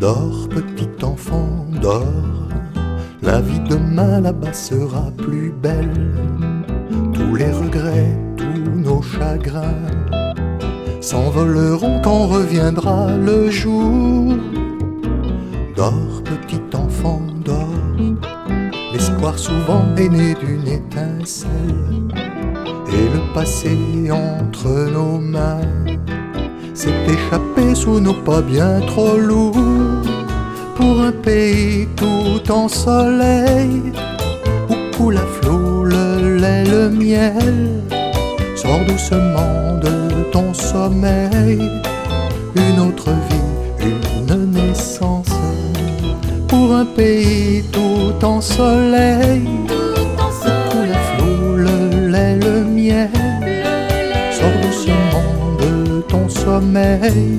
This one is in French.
Dors, petit enfant, dors. La vie demain là-bas sera plus belle. Tous les regrets, tous nos chagrins s'envoleront quand reviendra le jour. Dors, petit enfant, dors. L'espoir souvent est né d'une étincelle. Et le passé entre nos mains s'est échappé sous nos pas bien trop lourds pour un pays tout en soleil où coule à flot le lait, le miel. Sors doucement de ton sommeil, une autre vie, une naissance pour un pays tout en soleil coule à flot le lait, le miel. Sors doucement de ton sommeil